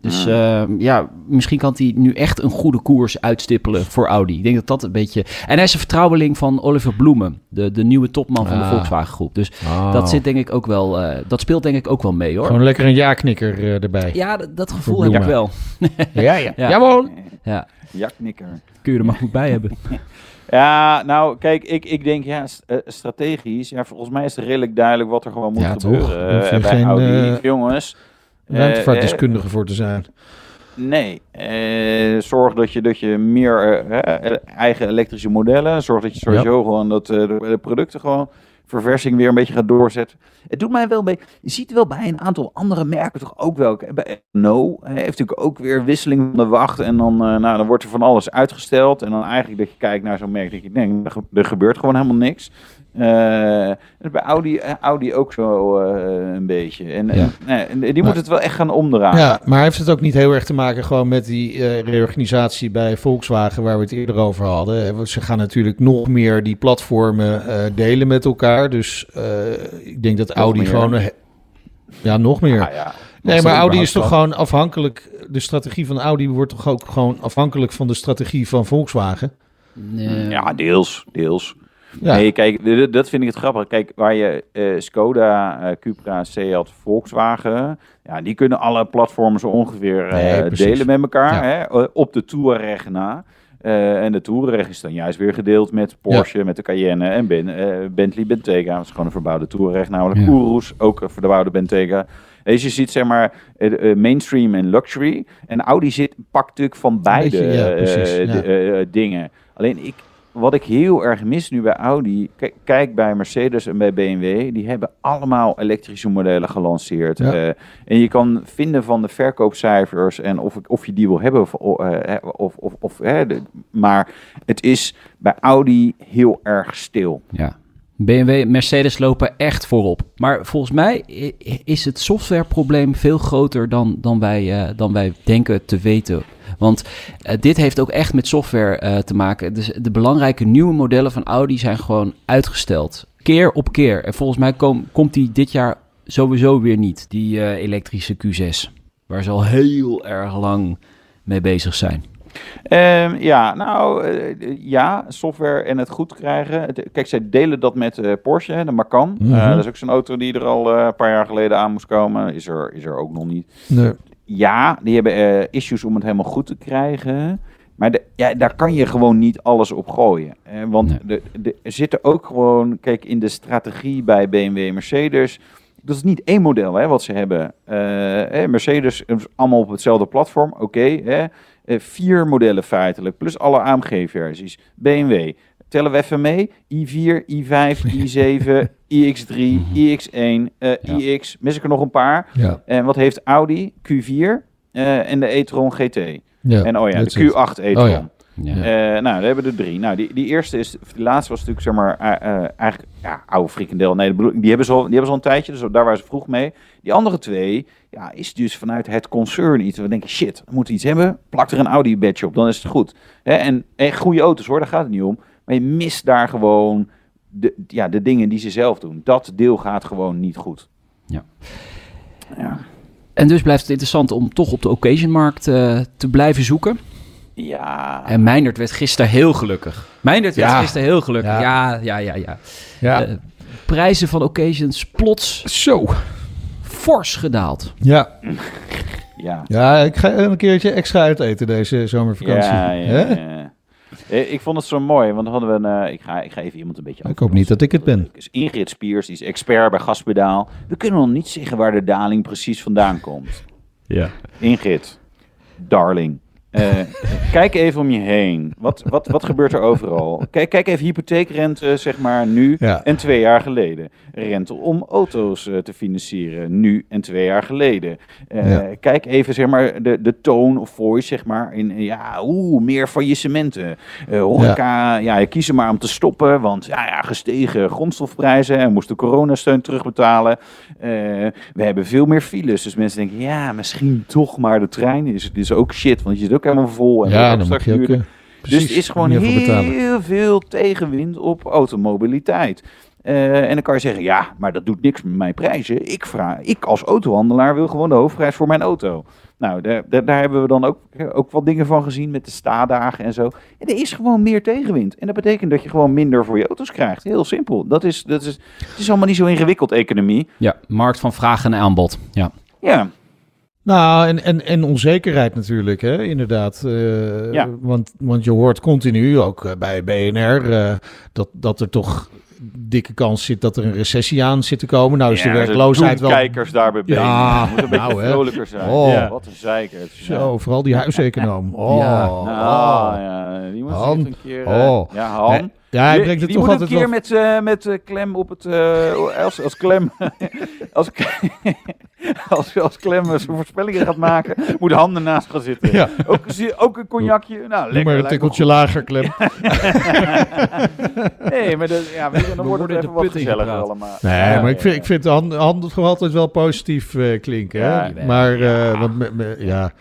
[SPEAKER 4] Dus
[SPEAKER 3] Ah.
[SPEAKER 4] eh, ja, misschien kan hij nu echt een goede koers uitstippelen voor Audi. Ik denk dat dat een beetje... En hij is een vertrouweling van Oliver Bloemen, de, de nieuwe topman van de
[SPEAKER 5] Ah.
[SPEAKER 4] Volkswagen groep. Dus
[SPEAKER 5] Oh.
[SPEAKER 4] dat zit denk ik ook wel... eh, dat speelt denk ik ook wel mee hoor.
[SPEAKER 5] Gewoon lekker een ja-knikker eh, erbij.
[SPEAKER 4] Ja, dat, dat gevoel heb ik wel.
[SPEAKER 5] ja, ja.
[SPEAKER 4] Ja.
[SPEAKER 5] Jawel.
[SPEAKER 4] Ja,
[SPEAKER 3] Jaknikker.
[SPEAKER 4] kun je er maar goed bij hebben.
[SPEAKER 3] Ja, nou, kijk, ik, ik denk ja, eh, strategisch. Ja, volgens mij is het redelijk duidelijk wat er gewoon moet
[SPEAKER 5] Ja, toch?
[SPEAKER 3] gebeuren. Bij
[SPEAKER 5] geen,
[SPEAKER 3] Audi.
[SPEAKER 5] eh,
[SPEAKER 3] Jongens. Eh,
[SPEAKER 5] Ruimtevaartdeskundige voor te zijn.
[SPEAKER 3] Nee, eh, zorg dat je, dat je meer eh, eh, eigen elektrische modellen, zorg dat je sowieso gewoon dat eh, de, de producten gewoon verversing weer een beetje gaat doorzetten. Het doet mij wel beetje, je ziet wel bij een aantal andere merken toch ook wel, bij No eh, heeft natuurlijk ook weer wisseling van de wacht en dan, eh, nou, dan wordt er van alles uitgesteld en dan eigenlijk dat je kijkt naar zo'n merk, dat je denkt, er gebeurt gewoon helemaal niks. Eh, en bij Audi, eh, Audi ook zo eh, een beetje. En,
[SPEAKER 4] Ja.
[SPEAKER 3] en, die
[SPEAKER 5] Maar-
[SPEAKER 3] moet het wel echt gaan omdraaien.
[SPEAKER 5] Ja, maar heeft het ook niet heel erg te maken gewoon met die eh, reorganisatie bij Volkswagen waar we het eerder over hadden? Ze gaan natuurlijk nog meer die platformen eh, delen met elkaar. Dus eh, ik denk dat Audi
[SPEAKER 3] meer.
[SPEAKER 5] gewoon... ja, nog meer.
[SPEAKER 3] Ah, ja.
[SPEAKER 5] nee, maar Audi is toch gewoon afhankelijk... De strategie van Audi wordt toch ook gewoon afhankelijk van de strategie van Volkswagen?
[SPEAKER 4] Nee.
[SPEAKER 3] Ja, deels, deels.
[SPEAKER 5] Ja,
[SPEAKER 3] Nee, kijk, dat vind ik het grappig. Kijk, waar je eh, Skoda, eh, Cupra, Seat, Volkswagen, ja, die kunnen alle platformen zo ongeveer eh,
[SPEAKER 5] Nee,
[SPEAKER 3] delen met elkaar,
[SPEAKER 5] Ja.
[SPEAKER 3] hè, op de Touareg na. En de Touareg is dan juist weer gedeeld met Porsche, met de Cayenne en ben, Bentley Bentayga. Dat is gewoon een verbouwde Touareg, namelijk
[SPEAKER 4] Ja.
[SPEAKER 3] Urus, ook een verbouwde Bentayga. Dus je ziet zeg maar mainstream en luxury. En Audi zit, pakt natuurlijk van beide
[SPEAKER 5] beetje, ja, precies,
[SPEAKER 3] de-
[SPEAKER 5] ja.
[SPEAKER 3] dingen. Alleen ik, wat ik heel erg mis nu bij Audi, kijk, bij Mercedes en bij BMW, die hebben allemaal elektrische modellen gelanceerd.
[SPEAKER 5] Ja.
[SPEAKER 3] Eh, en je kan vinden van de verkoopcijfers en of, of je die wil hebben of, eh, of, of, of hè, de- maar het is bij Audi heel erg stil.
[SPEAKER 4] Ja. BMW, Mercedes lopen echt voorop. Maar volgens mij is het softwareprobleem veel groter dan, dan, wij, eh, dan wij denken te weten. Want eh, dit heeft ook echt met software eh, te maken. Dus de belangrijke nieuwe modellen van Audi zijn gewoon uitgesteld. Keer op keer. En volgens mij kom- komt die dit jaar sowieso weer niet. Die eh, elektrische Q6. Waar ze al heel erg lang mee bezig zijn.
[SPEAKER 3] Ehm, ja, nou ja, software en het goed krijgen. Kijk, zij delen dat met eh, Porsche, de Macan. Eh,
[SPEAKER 5] Mhm.
[SPEAKER 3] dat is ook zo'n auto die er al een paar jaar geleden aan moest komen. Is er, is er ook nog niet.
[SPEAKER 5] nee.
[SPEAKER 3] Ja, die hebben eh, issues om het helemaal goed te krijgen. Maar de, ja, daar kan je gewoon niet alles op gooien. Eh, want
[SPEAKER 4] Nee.
[SPEAKER 3] de, de, er zitten ook gewoon, kijk, in de strategie bij BMW en Mercedes. Dat is niet één model hè, wat ze hebben. Eh, hè, Mercedes is allemaal op hetzelfde platform, oké. Eh, vier modellen feitelijk, plus alle AMG-versies. BMW, tellen we even mee. i4, i5, i7, iX3, iX1, eh, iX. Mis ik er nog een paar?
[SPEAKER 5] Ja.
[SPEAKER 3] En wat heeft Audi? Q4 eh, en de e-tron GT.
[SPEAKER 5] ja.
[SPEAKER 3] en oh ja, de
[SPEAKER 5] it.
[SPEAKER 3] Q8 e-tron.
[SPEAKER 5] Oh ja.
[SPEAKER 3] Eh, nou, we hebben er drie. Nou, die, die eerste is, die laatste was natuurlijk, zeg maar, eh, eh, eigenlijk, ja, oude frikandel. Nee, bedoel die hebben, ze al, die hebben ze al een tijdje, dus daar waren ze vroeg mee. Die andere twee, ja, is dus vanuit het concern iets. We denken, shit, we moeten iets hebben, plak er een Audi-badge op, dan is het goed. Hè? En, en goede auto's hoor, daar gaat het niet om. Maar je mist daar gewoon de, ja, de dingen die ze zelf doen. Dat deel gaat gewoon niet goed.
[SPEAKER 4] Ja.
[SPEAKER 3] Ja.
[SPEAKER 4] En dus blijft het interessant om toch op de occasionmarkt eh, te blijven zoeken.
[SPEAKER 3] Ja.
[SPEAKER 4] En Meindert werd gisteren heel gelukkig. Meindert werd
[SPEAKER 5] Ja.
[SPEAKER 4] gisteren heel gelukkig.
[SPEAKER 5] Ja.
[SPEAKER 4] Ja, ja, ja, ja.
[SPEAKER 5] Ja.
[SPEAKER 4] Eh, prijzen van occasions plots
[SPEAKER 5] Zo.
[SPEAKER 4] fors gedaald.
[SPEAKER 5] Ja.
[SPEAKER 3] ja.
[SPEAKER 5] ja, ik ga een keertje extra uiteten deze zomervakantie.
[SPEAKER 3] Ja, ja. Eh, Ik vond het zo mooi, want dan hadden we een... eh, ik, ga, ik ga even iemand een beetje...
[SPEAKER 5] Ik hoop niet dat ik het ben.
[SPEAKER 3] Dus Ingrid Spiers, die is expert bij gaspedaal. We kunnen nog niet zeggen waar de daling precies vandaan komt.
[SPEAKER 4] Ja.
[SPEAKER 3] Ingrid, darling. Eh, kijk even om je heen. Wat, wat, wat gebeurt er overal? Kijk, kijk even hypotheekrente, zeg maar, nu
[SPEAKER 5] Ja.
[SPEAKER 3] en twee jaar geleden. Rente om auto's eh, te financieren, nu en twee jaar geleden. Eh,
[SPEAKER 5] Ja.
[SPEAKER 3] Kijk even, zeg maar, de, de tone of voice, zeg maar, in, ja, oeh, meer faillissementen. Horeca, ja. je kiest er maar om te stoppen, want ja, ja, gestegen grondstofprijzen en moesten coronasteun terugbetalen. We hebben veel meer files, dus mensen denken, ja, misschien toch maar de trein is, is ook shit, want je ook helemaal vol. En
[SPEAKER 5] Ja, dan moet je ook... eh,
[SPEAKER 3] Dus er is gewoon heel veel tegenwind op automobiliteit. Eh, en dan kan je zeggen, ja, maar dat doet niks met mijn prijzen. Ik, vraag, ik als autohandelaar wil gewoon de hoofdprijs voor mijn auto. Nou, daar, daar, hebben we dan ook, ook wat dingen van gezien met de sta-dagen en zo. En er is gewoon meer tegenwind. En dat betekent dat je gewoon minder voor je auto's krijgt. Heel simpel. Dat is, dat is, het is allemaal niet zo ingewikkeld, economie.
[SPEAKER 4] Ja, markt van vraag en aanbod. Ja.
[SPEAKER 3] Ja,
[SPEAKER 5] Nou, en, en, en onzekerheid natuurlijk, hè? inderdaad. Eh,
[SPEAKER 3] Ja.
[SPEAKER 5] want, want je hoort continu, ook eh, bij BNR, eh, dat, dat er toch dikke kans zit dat er een recessie aan zit te komen. Nou is de werkloosheid wel...
[SPEAKER 3] kijkers daarbij bezig.
[SPEAKER 5] Ja,
[SPEAKER 3] Moet een beetje
[SPEAKER 5] nou, hè.
[SPEAKER 3] vrolijker zijn.
[SPEAKER 5] Oh.
[SPEAKER 3] Ja, wat een zeiker.
[SPEAKER 5] Zo, vooral die huiseconoom. Oh,
[SPEAKER 4] Ja.
[SPEAKER 5] oh.
[SPEAKER 3] Nou, ja, die moet
[SPEAKER 5] Han.
[SPEAKER 3] een keer...
[SPEAKER 5] Oh.
[SPEAKER 3] Ja, Han.
[SPEAKER 5] Nee, Ja, hij
[SPEAKER 3] Die-
[SPEAKER 5] brengt het
[SPEAKER 3] die
[SPEAKER 5] toch
[SPEAKER 3] moet
[SPEAKER 5] altijd
[SPEAKER 3] een keer
[SPEAKER 5] wel...
[SPEAKER 3] met, met klem op het... als, als klem... als, als, als klem zijn voorspellingen gaat maken, moet Han ernaast gaan zitten.
[SPEAKER 5] Ja.
[SPEAKER 3] Ook, zie- ook een cognacje. Nou, lekker.
[SPEAKER 5] Doe maar een tikkeltje lager, Klem.
[SPEAKER 3] goed. Nee, maar dat, ja, weet je, dan
[SPEAKER 4] We
[SPEAKER 3] wordt het
[SPEAKER 4] worden
[SPEAKER 3] even
[SPEAKER 4] de
[SPEAKER 3] wat gezelliger allemaal.
[SPEAKER 5] Nee,
[SPEAKER 3] Ja,
[SPEAKER 5] maar ik vind,
[SPEAKER 3] ja.
[SPEAKER 5] ik vind hand, hand toch altijd wel positief eh, klinken. Hè?
[SPEAKER 3] Ja,
[SPEAKER 5] maar, eh, want me- me- ja.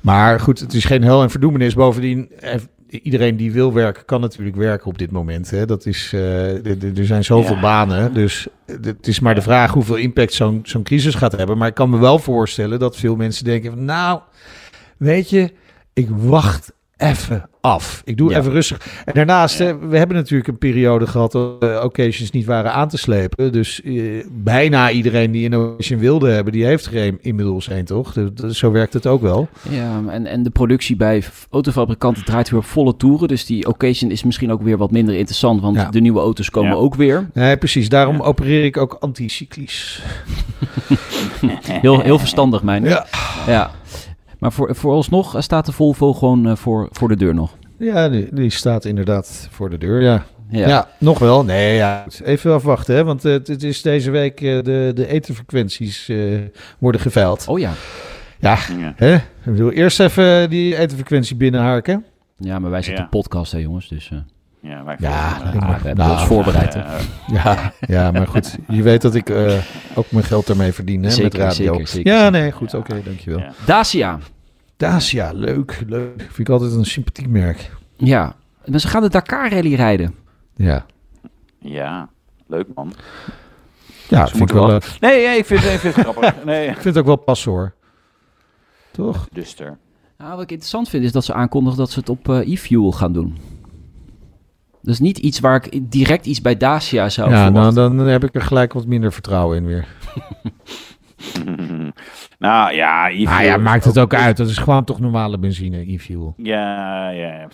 [SPEAKER 5] maar goed, het is geen hel en verdoemenis. Bovendien, eh, iedereen die wil werken, kan natuurlijk werken op dit moment. Hè? Dat is, eh, er zijn zoveel
[SPEAKER 3] Ja.
[SPEAKER 5] banen. Dus het is maar de vraag hoeveel impact zo'n zo'n crisis gaat hebben. Maar ik kan me wel voorstellen dat veel mensen denken van... Nou, weet je, ik wacht even af. Ik doe
[SPEAKER 4] Ja.
[SPEAKER 5] even rustig. En daarnaast, hè, we hebben natuurlijk een periode gehad dat uh, occasions niet waren aan te slepen. Dus eh, bijna iedereen die een occasion wilde hebben, die heeft er een, inmiddels een, toch? Dus, dus zo werkt het ook wel.
[SPEAKER 4] Ja, en, en de productie bij autofabrikanten draait weer op volle toeren. Dus die occasion is misschien ook weer wat minder interessant, want
[SPEAKER 5] Ja.
[SPEAKER 4] de nieuwe auto's komen
[SPEAKER 3] Ja.
[SPEAKER 4] ook weer.
[SPEAKER 5] Nee, precies. Daarom
[SPEAKER 3] Ja.
[SPEAKER 5] opereer ik ook anticyclisch.
[SPEAKER 4] Heel, heel verstandig, mijn.
[SPEAKER 5] Ja.
[SPEAKER 4] ja. Maar voor, vooralsnog staat de Volvo gewoon eh, voor, voor de deur nog.
[SPEAKER 5] Ja, die, die staat inderdaad voor de deur, ja.
[SPEAKER 4] Ja.
[SPEAKER 5] Ja, nog wel. Nee, ja. Even afwachten, hè. Want eh, het, het is deze week eh, de, de etenfrequenties eh, worden geveild.
[SPEAKER 4] Oh ja.
[SPEAKER 5] Ja,
[SPEAKER 3] Ja.
[SPEAKER 5] hè? Ik bedoel, eerst even die etenfrequentie binnenharken.
[SPEAKER 4] Ja, maar wij zitten
[SPEAKER 3] Ja.
[SPEAKER 4] podcast, hè jongens. Dus eh,
[SPEAKER 3] Ja, wij
[SPEAKER 5] Ja,
[SPEAKER 4] we hebben
[SPEAKER 5] nou,
[SPEAKER 4] ons voorbereid.
[SPEAKER 5] Ja, ja, maar goed. Je weet dat ik eh, ook mijn geld ermee verdien, hè,
[SPEAKER 4] Zeker,
[SPEAKER 5] met radio.
[SPEAKER 4] zeker, zeker,
[SPEAKER 5] ja, nee, goed. Oké, dankjewel.
[SPEAKER 3] Ja.
[SPEAKER 5] Dacia.
[SPEAKER 4] Dacia.
[SPEAKER 5] leuk, leuk. Vind ik altijd een sympathiek merk.
[SPEAKER 4] Ja. Maar ze gaan de Dakar Rally rijden.
[SPEAKER 5] Ja.
[SPEAKER 3] ja, leuk man.
[SPEAKER 5] Ja,
[SPEAKER 3] Ze
[SPEAKER 5] vind ik, wel,
[SPEAKER 3] wel-
[SPEAKER 5] eh,
[SPEAKER 3] Nee, ja, ik vind, ik vind het grappig. Nee,
[SPEAKER 5] ik vind het ook wel passen, hoor. Toch?
[SPEAKER 3] Duster.
[SPEAKER 4] Nou, wat ik interessant vind is dat ze aankondigen dat ze het op eh, e-fuel gaan doen. Dus niet iets waar ik direct iets bij Dacia zou
[SPEAKER 5] ja, nou,
[SPEAKER 4] verwachten.
[SPEAKER 5] dan heb ik er gelijk wat minder vertrouwen in weer.
[SPEAKER 3] nou ja, e
[SPEAKER 5] Ah ja, maakt het ook uit. Dat is gewoon toch normale benzine, e-fuel.
[SPEAKER 3] Ja, ja.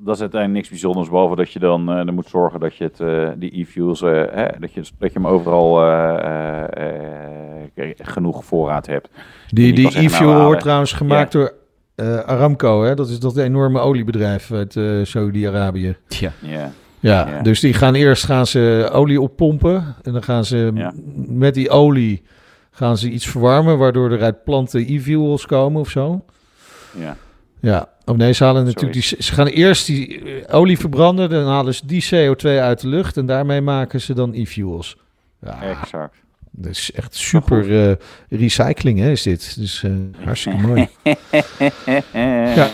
[SPEAKER 3] Dat, is, uiteindelijk niks bijzonders, behalve dat je dan eh, er moet zorgen dat je het, eh, die e-fuels, eh, hè, dat, je, dat je hem overal eh, eh, eh, genoeg voorraad hebt.
[SPEAKER 5] Die, die
[SPEAKER 3] zeggen,
[SPEAKER 5] e-fuel
[SPEAKER 3] nou,
[SPEAKER 5] wordt
[SPEAKER 3] eh,
[SPEAKER 5] trouwens gemaakt door eh, Aramco, hè? dat is dat enorme oliebedrijf uit eh, Saudi-Arabië.
[SPEAKER 3] Ja.
[SPEAKER 5] Ja,
[SPEAKER 3] Ja.
[SPEAKER 5] dus die gaan eerst gaan ze olie oppompen. En dan gaan ze
[SPEAKER 3] Ja.
[SPEAKER 5] met die olie gaan ze iets verwarmen, waardoor er uit planten e-fuels komen of zo.
[SPEAKER 3] ja.
[SPEAKER 5] Ja, of nee, ze halen natuurlijk die, ze gaan eerst die eh, olie verbranden, dan halen ze die CO2 uit de lucht en daarmee maken ze dan e-fuels. Ja,
[SPEAKER 3] Exact.
[SPEAKER 5] dat is echt super eh, recycling, hè, is dit. Dus eh, hartstikke mooi.
[SPEAKER 3] ja.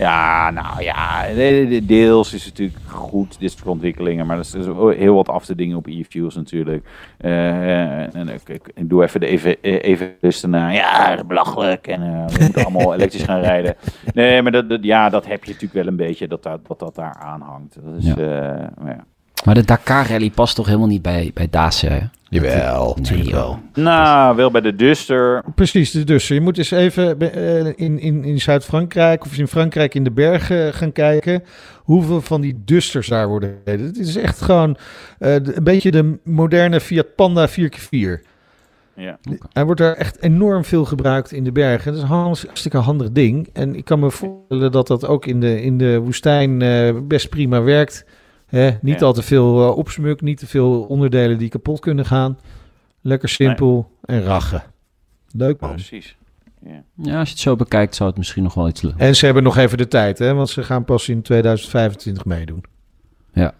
[SPEAKER 3] Ja, nou ja, de- de- deels is het natuurlijk goed, dit soort ontwikkelingen, maar er is, heel wat af te dingen op e-fuels natuurlijk. Eh, en ik, ik, ik doe even de even, evangelisten na, ja, belachelijk en eh, we moeten allemaal elektrisch gaan rijden. Nee, maar dat, dat- ja, dat heb je natuurlijk wel een beetje, dat dat, dat, dat daar aan hangt. Dat is,
[SPEAKER 4] Ja.
[SPEAKER 3] eh, maar ja.
[SPEAKER 4] Maar de Dakar Rally past toch helemaal niet bij, bij Dacia, hè?
[SPEAKER 5] Jawel,
[SPEAKER 4] Nee, joh.
[SPEAKER 3] Nou, wel bij de Duster.
[SPEAKER 5] Precies, dus- dus je moet eens even eh, in, in, in Zuid-Frankrijk of in Frankrijk in de bergen gaan kijken hoeveel van die dusters daar worden gereden. Het is echt gewoon eh, de- een beetje de moderne Fiat Panda 4x4.
[SPEAKER 3] Ja.
[SPEAKER 5] Hij wordt daar echt enorm veel gebruikt in de bergen. Dat is een hartstikke handig ding. En ik kan me voorstellen dat dat ook in de, in de woestijn eh, best prima werkt. Hè? Niet
[SPEAKER 3] Ja.
[SPEAKER 5] al te veel eh, opsmuk, niet te veel onderdelen die kapot kunnen gaan. Lekker simpel en rachen. Leuk man.
[SPEAKER 3] Precies. Ja.
[SPEAKER 4] Ja, als je het zo bekijkt, zou het misschien nog wel iets lukken.
[SPEAKER 5] En ze hebben nog even de tijd, hè? want ze gaan pas in 2025 meedoen.
[SPEAKER 3] Oh, ja.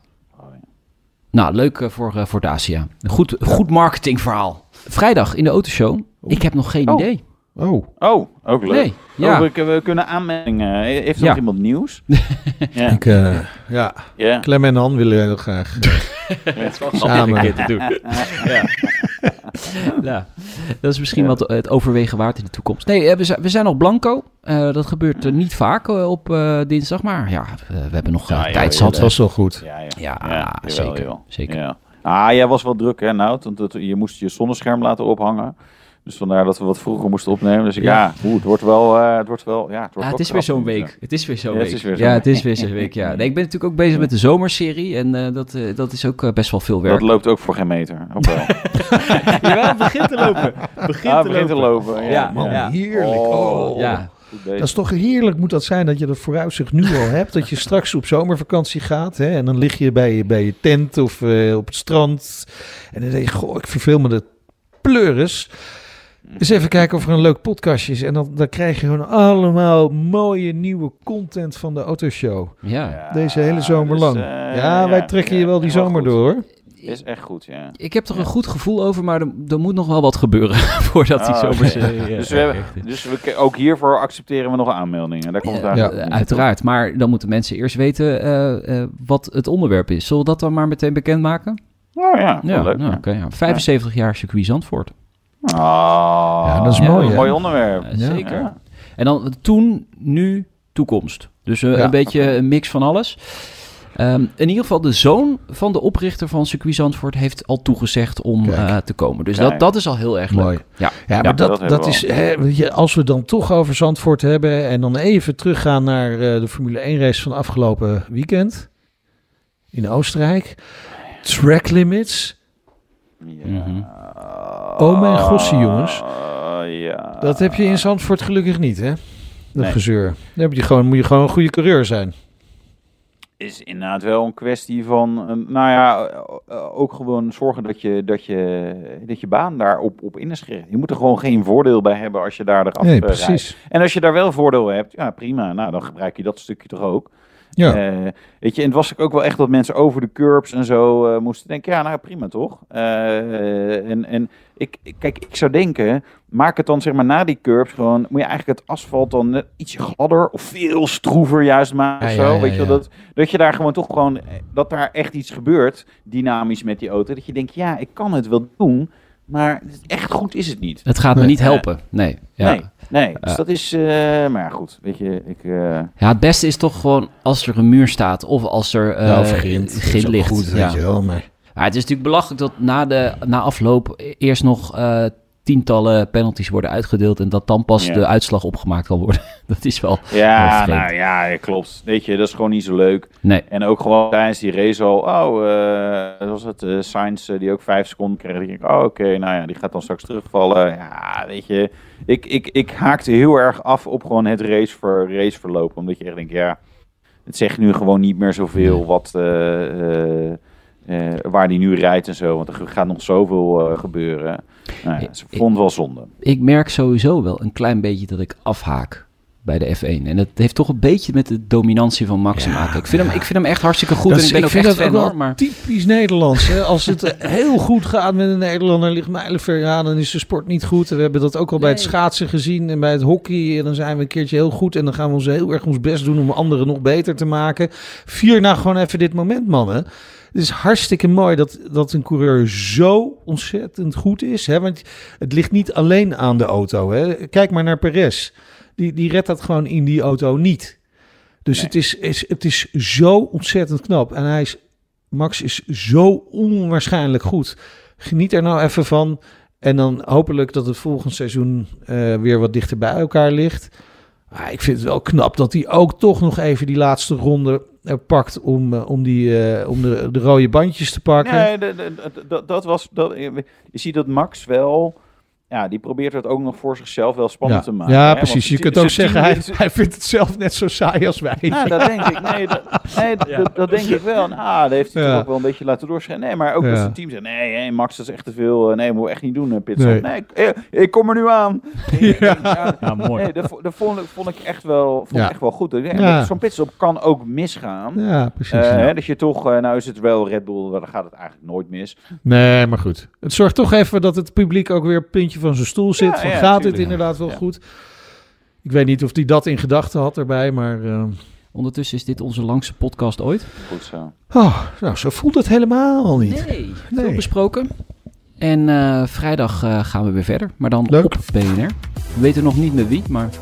[SPEAKER 4] Nou, leuk eh, voor, eh, voor Dacia. Een Goed, goed marketingverhaal. Vrijdag in de autoshow. Ik heb nog geen
[SPEAKER 3] Oh.
[SPEAKER 4] idee.
[SPEAKER 5] Oh,
[SPEAKER 3] Oh, ook leuk.
[SPEAKER 4] Nee, ja.
[SPEAKER 3] Oh, we, we kunnen aanmeldingen. Heeft er
[SPEAKER 4] Ja.
[SPEAKER 3] nog iemand nieuws? ja.
[SPEAKER 5] ik, eh, ja,
[SPEAKER 3] ja.
[SPEAKER 5] Clem en Han willen heel graag samen.
[SPEAKER 4] Een keer te doen. ja. ja, dat is misschien wat het overwegen waard in de toekomst. Nee, eh, we zijn, we zijn nog blanco. Eh, dat gebeurt eh, niet vaak eh, op eh, dinsdag, maar ja, we, we hebben nog eh,
[SPEAKER 3] Ja,
[SPEAKER 4] tijd.
[SPEAKER 5] Dat was wel goed.
[SPEAKER 3] Ja, ja. Jawel,
[SPEAKER 4] zeker, zeker.
[SPEAKER 3] Ja. Ah, jij was wel druk, hè, Nout? Want het- je moest je zonnescherm laten ophangen. Dus vandaar dat we wat vroeger moesten opnemen. Dus ik, ja,
[SPEAKER 4] Ja.
[SPEAKER 3] het wordt wel... eh, het wordt wel ja, het, wordt
[SPEAKER 4] Ja,
[SPEAKER 3] wel
[SPEAKER 4] het is weer zo'n week. Het is weer zo'n
[SPEAKER 3] Ja, het
[SPEAKER 4] week.
[SPEAKER 3] is weer zo'n
[SPEAKER 4] ja,
[SPEAKER 3] week.
[SPEAKER 4] het is weer zo'n week. Ja. Nee, ik ben natuurlijk ook bezig met de zomerserie en eh, dat, eh, dat is ook best wel veel werk.
[SPEAKER 3] Dat loopt ook voor geen meter. Ook wel.
[SPEAKER 4] Jawel, begint te lopen. Begint
[SPEAKER 3] ah, begint te lopen. Ja,
[SPEAKER 4] Ja,
[SPEAKER 5] Man,
[SPEAKER 4] ja.
[SPEAKER 5] heerlijk.
[SPEAKER 3] Oh.
[SPEAKER 5] Oh.
[SPEAKER 4] Ja,
[SPEAKER 3] Goed bezig.
[SPEAKER 5] Dat is toch heerlijk moet dat zijn dat je dat vooruitzicht nu al hebt. Dat je straks op zomervakantie gaat. Hè, en dan lig je bij je, bij je tent of eh, op het strand. En dan denk je, goh, ik verveel me de pleuris. Eens even kijken of er een leuk podcastje is. En dan, dan krijg je gewoon allemaal mooie nieuwe content van de autoshow.
[SPEAKER 4] ja.
[SPEAKER 3] Ja,
[SPEAKER 5] Deze hele zomer
[SPEAKER 3] dus,
[SPEAKER 5] lang.
[SPEAKER 3] eh,
[SPEAKER 5] ja, wij trekken je wel die zomer
[SPEAKER 3] goed.
[SPEAKER 5] door.
[SPEAKER 3] Is echt goed, ja.
[SPEAKER 4] Ik heb er een goed gevoel over, maar er, er moet nog wel wat gebeuren voordat die
[SPEAKER 3] oké.
[SPEAKER 4] zomerserie... eh,
[SPEAKER 3] Dus, we hebben,
[SPEAKER 4] echt is.
[SPEAKER 3] dus we, ook hiervoor accepteren we nog aanmeldingen. Daar komt het
[SPEAKER 4] Ja, eh, uiteraard, maar dan moeten mensen eerst weten eh, eh, wat het onderwerp is. Zullen we dat dan maar meteen bekendmaken?
[SPEAKER 3] Oh ja,
[SPEAKER 4] Ja,
[SPEAKER 3] leuk.
[SPEAKER 4] nou,
[SPEAKER 3] ja.
[SPEAKER 4] oké, ja. 75 jaar circuit Zandvoort.
[SPEAKER 3] Ah,
[SPEAKER 5] Ja, dat is
[SPEAKER 4] mooi,
[SPEAKER 3] Een mooi onderwerp.
[SPEAKER 5] Ja.
[SPEAKER 4] Zeker.
[SPEAKER 3] Ja.
[SPEAKER 4] En dan toen, nu, toekomst. Dus eh,
[SPEAKER 5] Ja.
[SPEAKER 4] een beetje een mix van alles. Ehm, in ieder geval, de zoon van de oprichter van circuit Zandvoort heeft al toegezegd om eh, te komen. Dus
[SPEAKER 3] Kijk.
[SPEAKER 4] dat, dat is al heel erg
[SPEAKER 5] Mooi.
[SPEAKER 4] leuk. Ja.
[SPEAKER 5] Ja, maar dat,
[SPEAKER 3] dat
[SPEAKER 5] is, hè, weet je, als we dan toch over Zandvoort hebben en dan even teruggaan naar eh, de Formule 1 race van afgelopen weekend in Oostenrijk. Track limits,
[SPEAKER 3] Ja.
[SPEAKER 4] Mhm.
[SPEAKER 5] Oh mijn gossie, jongens.
[SPEAKER 3] Ah, ja.
[SPEAKER 5] dat heb je in Zandvoort gelukkig niet, hè? Dat
[SPEAKER 3] Nee.
[SPEAKER 5] gezeur. Dan heb je gewoon, moet je gewoon een goede coureur zijn.
[SPEAKER 3] is inderdaad wel een kwestie van, eh, nou ja, ook gewoon zorgen dat je, dat je, dat je baan daarop op in is gericht. Je moet er gewoon geen voordeel bij hebben als je daar eraf
[SPEAKER 5] Nee,
[SPEAKER 3] eh, rijdt.
[SPEAKER 5] precies.
[SPEAKER 3] En als je daar wel voordeel hebt, ja prima, nou dan gebruik je dat stukje toch ook.
[SPEAKER 5] Ja.
[SPEAKER 3] Eh, weet je, en het was ook wel echt dat mensen over de curbs en zo eh, moesten denken, ja nou prima toch. Eh, en en ik, kijk, ik zou denken, maak het dan zeg maar na die curbs gewoon, moet je eigenlijk het asfalt dan net ietsje gladder of veel stroever juist maken of
[SPEAKER 5] Ja, ja,
[SPEAKER 3] zo.
[SPEAKER 5] ja,
[SPEAKER 3] weet je, dat, dat je daar gewoon toch gewoon, dat daar echt iets gebeurt, dynamisch met die auto. Dat je denkt, ja ik kan het wel doen, maar echt goed is het niet.
[SPEAKER 4] Het gaat me
[SPEAKER 5] Nee.
[SPEAKER 4] niet helpen. Nee. Ja.
[SPEAKER 3] Nee, nee. Dus
[SPEAKER 4] Ja.
[SPEAKER 3] dat is, eh, maar ja, goed, weet je, ik... eh,
[SPEAKER 4] Ja, het beste is toch gewoon als er een muur staat of als er eh
[SPEAKER 5] Ja, of grind.
[SPEAKER 4] Ligt.
[SPEAKER 5] Goed,
[SPEAKER 4] ja.
[SPEAKER 5] weet je wel, maar...
[SPEAKER 4] Ja, het is natuurlijk belachelijk dat na, de, na afloop eerst nog eh tientallen penalties worden uitgedeeld en dat dan pas
[SPEAKER 3] Ja.
[SPEAKER 4] de uitslag opgemaakt kan worden. dat is wel.
[SPEAKER 3] Ja,
[SPEAKER 4] wel
[SPEAKER 3] nou ja, klopt. Weet je, dat is gewoon niet zo leuk.
[SPEAKER 4] Nee.
[SPEAKER 3] En ook gewoon tijdens die race al, oh, eh was het, eh Sainz eh, die ook vijf seconden kreeg. Die denk ik, oh, oké, nou ja, die gaat dan straks terugvallen. Ja, weet je, ik, ik, ik haakte heel erg af op gewoon het racever, raceverloop. Omdat je echt denkt, ja, het zegt nu gewoon niet meer zoveel wat, eh, waar die nu rijdt en zo. Want er gaat nog zoveel eh, gebeuren. Nou ja, ze vond het wel zonde.
[SPEAKER 4] Ik merk sowieso wel een klein beetje dat ik afhaak bij de F1. En dat heeft toch een beetje met de dominantie van Max te
[SPEAKER 5] Ja,
[SPEAKER 4] maken. Ik vind, hem, ik vind hem echt hartstikke goed
[SPEAKER 5] Dat
[SPEAKER 4] en ik ben ook
[SPEAKER 5] vind
[SPEAKER 4] echt
[SPEAKER 5] dat
[SPEAKER 4] fan
[SPEAKER 5] wel
[SPEAKER 4] hoor. Maar
[SPEAKER 5] typisch Nederlands. Hè? Als het heel goed gaat met een Nederlander, ligt mijlenver, ja, dan is de sport niet goed. En we hebben dat ook al bij het schaatsen gezien en bij het hockey. En dan zijn we een keertje heel goed en dan gaan we ons heel erg ons best doen om anderen nog beter te maken. Vier nou gewoon even dit moment, mannen. Het is hartstikke mooi dat, dat een coureur zo ontzettend goed is. Hè? Want het ligt niet alleen aan de auto. Hè? Kijk maar naar Perez. Die, die redt dat gewoon in die auto niet. Dus
[SPEAKER 3] Nee.
[SPEAKER 5] het, is, is, het is zo ontzettend knap. En hij is, Max is zo onwaarschijnlijk goed. Geniet er nou even van. En dan hopelijk dat het volgend seizoen eh, weer wat dichter bij elkaar ligt. Maar ik vind het wel knap dat hij ook toch nog even die laatste ronde eh, pakt om, eh, om, die, om de, de rode bandjes te pakken.
[SPEAKER 3] Nee, dat was. Dat, je ziet dat Max wel. Ja, die probeert het ook nog voor zichzelf wel spannend
[SPEAKER 5] ja,
[SPEAKER 3] te maken.
[SPEAKER 5] ja
[SPEAKER 3] hè,
[SPEAKER 5] precies.
[SPEAKER 3] want
[SPEAKER 5] Je kunt ook zeggen, hij, hij vindt het zelf net zo saai als wij.
[SPEAKER 3] Nou, dat denk ik. Nee, dat, nee, dat, dat denk ik wel. Nou, dat heeft hij
[SPEAKER 5] Ja.
[SPEAKER 3] toch ook wel een beetje laten doorschijnen. Nee, maar ook
[SPEAKER 5] Ja.
[SPEAKER 3] als het team zegt: nee, hé, Max, dat is echt te veel. eh, Nee, moet echt niet doen, eh, pitstop.
[SPEAKER 5] Nee.
[SPEAKER 3] Nee, ik, eh, ik kom er nu aan. Nee,
[SPEAKER 5] Ja.
[SPEAKER 3] ja,
[SPEAKER 4] ja, mooi.
[SPEAKER 3] Nee, dat, dat vond, ik- vond ik echt wel, vond ik
[SPEAKER 5] Ja.
[SPEAKER 3] echt wel goed. Zo'n pitstop kan ook misgaan.
[SPEAKER 5] Ja, precies.
[SPEAKER 3] Eh, hè, dat je toch, eh, nou is het wel Red Bull, dan gaat het eigenlijk nooit mis.
[SPEAKER 5] Nee, maar goed. Het zorgt toch even dat het publiek ook weer een puntje van zijn stoel zit.
[SPEAKER 3] Ja,
[SPEAKER 5] van,
[SPEAKER 3] ja,
[SPEAKER 5] gaat
[SPEAKER 3] tuurlijk.
[SPEAKER 5] dit inderdaad wel
[SPEAKER 3] Ja.
[SPEAKER 5] goed? Ik weet niet of hij dat in gedachten had erbij, maar... eh,
[SPEAKER 4] Ondertussen is dit onze langste podcast ooit.
[SPEAKER 3] Goed zo.
[SPEAKER 5] oh, nou, zo voelt het helemaal niet.
[SPEAKER 4] Nee,
[SPEAKER 5] Nee.
[SPEAKER 4] veel besproken. En eh, vrijdag eh, gaan we weer verder, maar dan
[SPEAKER 5] Leuk.
[SPEAKER 4] op BNR. We weten nog niet met wie, maar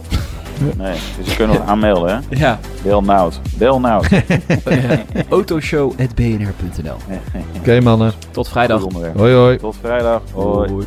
[SPEAKER 3] Nee, dus je kunt nog aanmelden, hè?
[SPEAKER 4] ja,
[SPEAKER 3] Bel Nout. Bel Nout.
[SPEAKER 4] autoshow.bnr.nl.
[SPEAKER 5] Oké, mannen.
[SPEAKER 4] Tot vrijdag.
[SPEAKER 5] Hoi, hoi.
[SPEAKER 3] Tot vrijdag. Hoi.